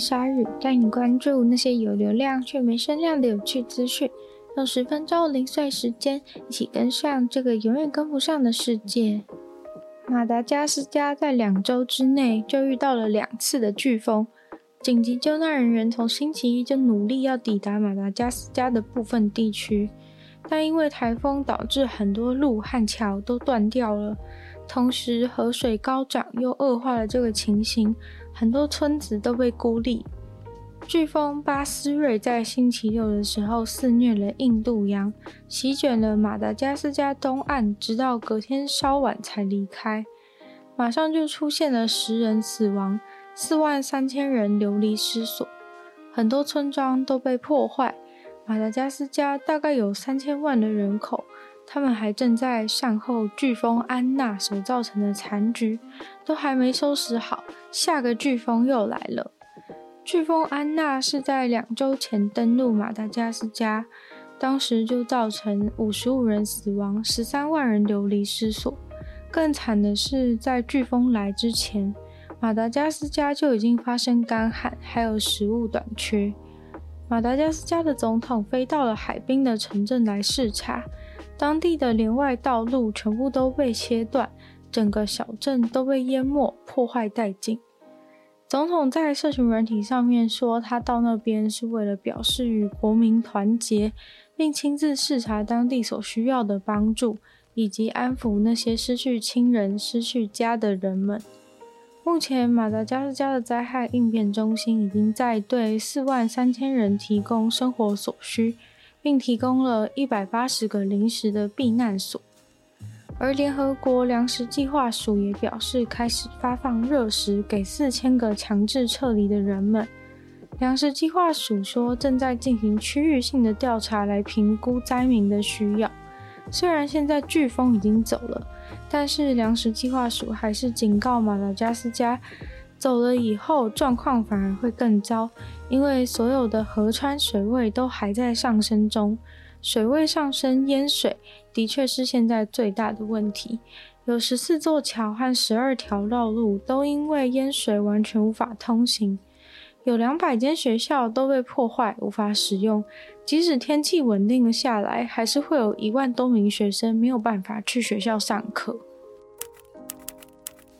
鲨鱼，带你关注那些有流量却没声量的有趣资讯。用十分钟零碎时间，一起跟上这个永远跟不上的世界。马达加斯加在两周之内就遇到了两次的飓风，紧急救难人员从星期一就努力要抵达马达加斯加的部分地区，但因为台风导致很多路和桥都断掉了，同时河水高涨又恶化了这个情形，很多村子都被孤立。飓风巴斯瑞在星期六的时候肆虐了印度洋，席卷了马达加斯加东岸，直到隔天稍晚才离开。马上就出现了十人死亡，四万三千人流离失所，很多村庄都被破坏。马达加斯加大概有三千万的人口，他们还正在善后飓风安娜所造成的残局，都还没收拾好，下个飓风又来了。飓风安娜是在两周前登陆马达加斯加，当时就造成五十五人死亡，十三万人流离失所。更惨的是，在飓风来之前，马达加斯加就已经发生干旱，还有食物短缺。马达加斯加的总统飞到了海滨的城镇来视察，当地的连外道路全部都被切断，整个小镇都被淹没，破坏殆尽。总统在社群软体上面说，他到那边是为了表示与国民团结，并亲自视察当地所需要的帮助，以及安抚那些失去亲人、失去家的人们。目前，马达加斯加的灾害应变中心已经在对四万三千人提供生活所需，并提供了一百八十个临时的避难所。而联合国粮食计划署也表示，开始发放热食给四千个强制撤离的人们。粮食计划署说，正在进行区域性的调查来评估灾民的需要。虽然现在飓风已经走了，但是粮食计划署还是警告马达加斯加，走了以后状况反而会更糟，因为所有的河川水位都还在上升中。水位上升，淹水的确是现在最大的问题。有十四座桥和十二条道路都因为淹水完全无法通行，有两百间学校都被破坏无法使用。即使天气稳定了下来，还是会有一万多名学生没有办法去学校上课。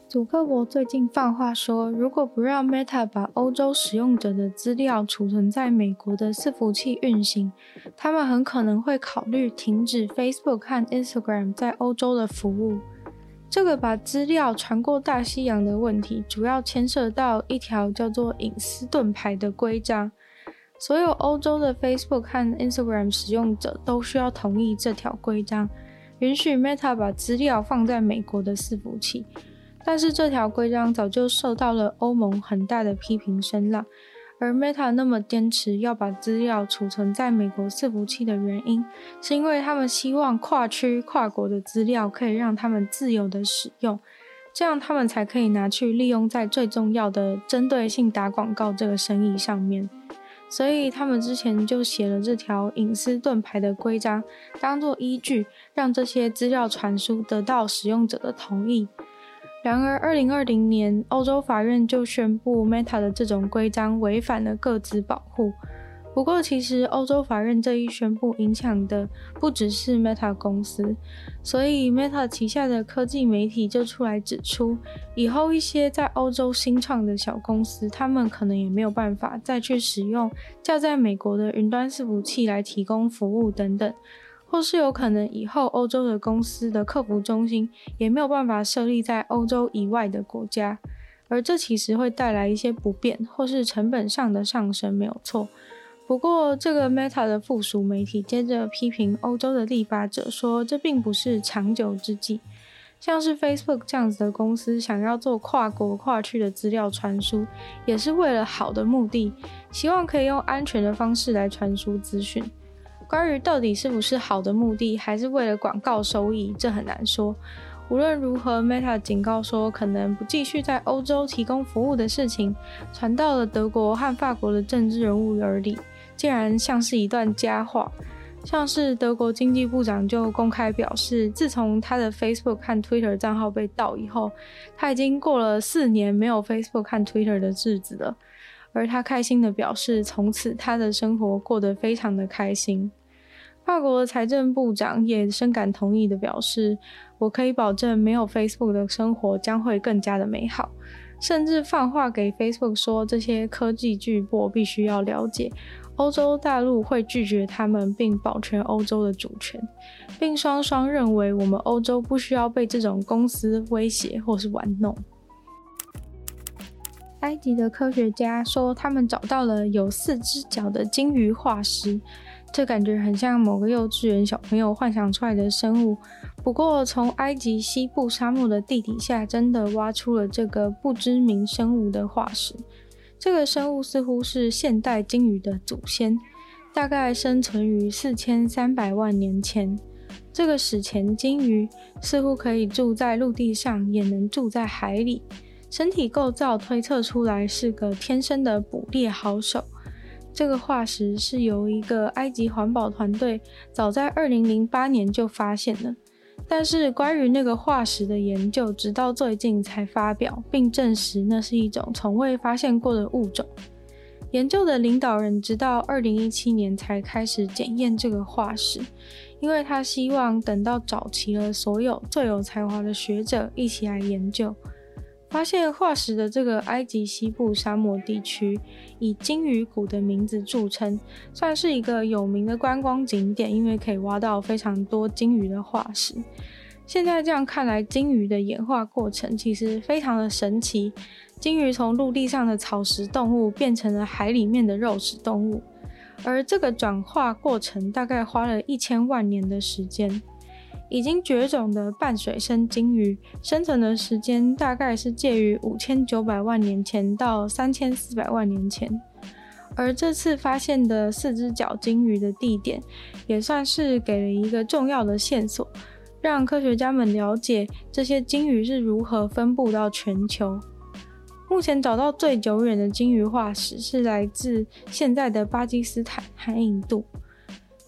祖克伯最近放话说，如果不让 Meta 把欧洲使用者的资料储存在美国的伺服器运行，他们很可能会考虑停止 Facebook 和 Instagram 在欧洲的服务。这个把资料传过大西洋的问题，主要牵涉到一条叫做隐私盾牌的规章。所有欧洲的 Facebook 和 Instagram 使用者都需要同意这条规章，允许 Meta 把资料放在美国的伺服器。但是这条规章早就受到了欧盟很大的批评声浪，而 Meta 那么坚持要把资料储存在美国伺服器的原因，是因为他们希望跨区跨国的资料可以让他们自由的使用，这样他们才可以拿去利用在最重要的针对性打广告这个生意上面。所以他们之前就写了这条隐私盾牌的规章，当做依据，让这些资料传输得到使用者的同意。然而，二零二零年，欧洲法院就宣布 Meta 的这种规章违反了个资保护。不过，其实欧洲法院这一宣布影响的不只是 Meta 公司，所以 Meta 旗下的科技媒体就出来指出，以后一些在欧洲新创的小公司，他们可能也没有办法再去使用架在美国的云端伺服器来提供服务等等。或是有可能以后欧洲的公司的客服中心也没有办法设立在欧洲以外的国家，而这其实会带来一些不便或是成本上的上升，没有错。不过，这个 Meta 的附属媒体接着批评欧洲的立法者说，这并不是长久之计。像是 Facebook 这样子的公司，想要做跨国跨区的资料传输，也是为了好的目的，希望可以用安全的方式来传输资讯。关于到底是不是好的目的，还是为了广告收益，这很难说。无论如何，Meta 警告说，可能不继续在欧洲提供服务的事情，传到了德国和法国的政治人物耳里，竟然像是一段佳话。像是德国经济部长就公开表示，自从他的 Facebook 和 Twitter 账号被盗以后，他已经过了四年没有 Facebook 和 Twitter 的日子了。而他开心地表示，从此他的生活过得非常的开心。法国的财政部长也深感同意的表示，我可以保证，没有 Facebook 的生活将会更加的美好。甚至放话给 Facebook 说，这些科技巨擘必须要了解。欧洲大陆会拒绝他们，并保全欧洲的主权，并双双认为我们欧洲不需要被这种公司威胁或是玩弄。埃及的科学家说，他们找到了有四只脚的鲸鱼化石，这感觉很像某个幼稚园小朋友幻想出来的生物。不过，从埃及西部沙漠的地底下，真的挖出了这个不知名生物的化石。这个生物似乎是现代鲸鱼的祖先，大概生存于四千三百万年前。这个史前鲸鱼似乎可以住在陆地上，也能住在海里。身体构造推测出来是个天生的捕猎好手。这个化石是由一个埃及环保团队早在二零零八年就发现了。但是关于那个化石的研究，直到最近才发表，并证实那是一种从未发现过的物种。研究的领导人直到二零一七年才开始检验这个化石，因为他希望等到找齐了所有最有才华的学者一起来研究。发现化石的这个埃及西部沙漠地区，以鲸鱼谷的名字著称，算是一个有名的观光景点，因为可以挖到非常多鲸鱼的化石。现在这样看来，鲸鱼的演化过程其实非常的神奇。鲸鱼从陆地上的草食动物变成了海里面的肉食动物，而这个转化过程大概花了一千万年的时间。已经绝种的半水生鲸鱼生存的时间大概是介于五千九百万年前到三千四百万年前，而这次发现的四只脚鲸鱼的地点也算是给了一个重要的线索，让科学家们了解这些鲸鱼是如何分布到全球。目前找到最久远的鲸鱼化石是来自现在的巴基斯坦和印度，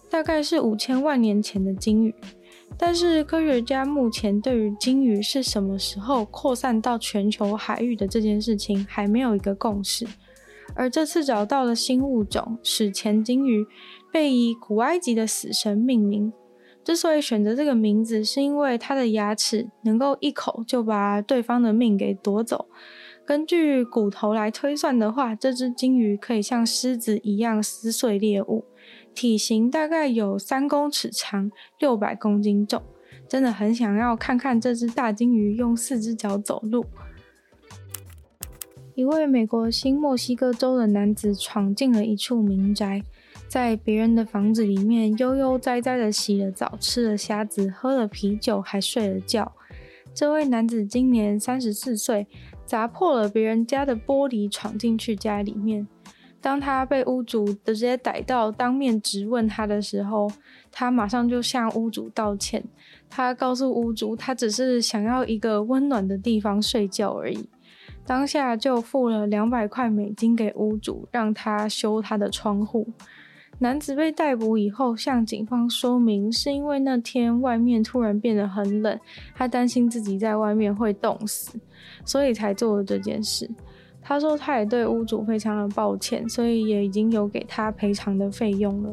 大概是五千万年前的鲸鱼。但是科学家目前对于鲸鱼是什么时候扩散到全球海域的这件事情还没有一个共识。而这次找到了新物种史前鲸鱼，被以古埃及的死神命名。之所以选择这个名字，是因为它的牙齿能够一口就把对方的命给夺走。根据骨头来推算的话，这只鲸鱼可以像狮子一样撕碎猎物。体型大概有三公尺长，六百公斤重，真的很想要看看这只大鲸鱼用四只脚走路。一位美国新墨西哥州的男子闯进了一处民宅，在别人的房子里面悠悠哉哉的洗了澡，吃了虾子，喝了啤酒，还睡了觉。这位男子今年三十四岁，砸破了别人家的玻璃，闯进去家里面。当他被屋主直接逮到，当面质问他的时候，他马上就向屋主道歉。他告诉屋主，他只是想要一个温暖的地方睡觉而已。当下就付了两百块美金给屋主，让他修他的窗户。男子被逮捕以后，向警方说明，是因为那天外面突然变得很冷，他担心自己在外面会冻死，所以才做了这件事。他说他也对屋主非常的抱歉，所以也已经有给他赔偿的费用了。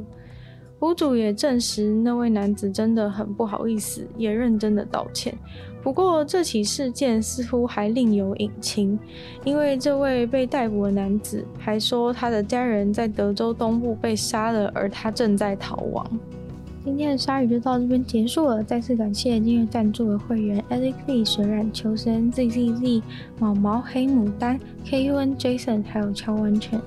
屋主也证实那位男子真的很不好意思，也认真的道歉。不过这起事件似乎还另有隐情，因为这位被逮捕的男子还说他的家人在德州东部被杀了，而他正在逃亡。今天的鲨鱼就到这边结束了，再次感谢今日赞助的会员 Alex Lee、水染秋生、ZZZ、毛毛、黑牡丹、KUN、Jason，还有乔完全。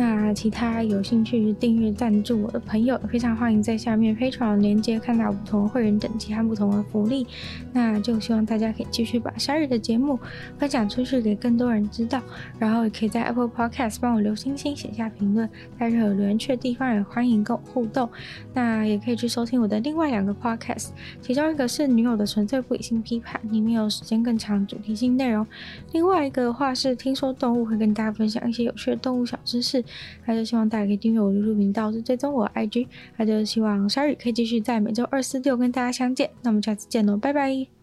那其他有兴趣订阅赞助我的朋友，非常欢迎在下面非常连接看到不同的会员等级和不同的福利。那就希望大家可以继续把鲨语的节目分享出去给更多人知道，然后也可以在 Apple Podcast 帮我留星星、写下评论，在任何留言区的地方也欢迎跟我互动。那也可以去收听我的另外两个 Podcast，其中一个是女友的纯粹不理性批判，里面有时间更长主题性内容；另外一个的话是听说动物，会跟大家分享一些有趣的动物小知识。那就希望大家可以订阅我的视频道，是追踪我的 IG。那就希望鲨鱼可以继续在每周二、四、六跟大家相见。那我们下次见喽，拜拜。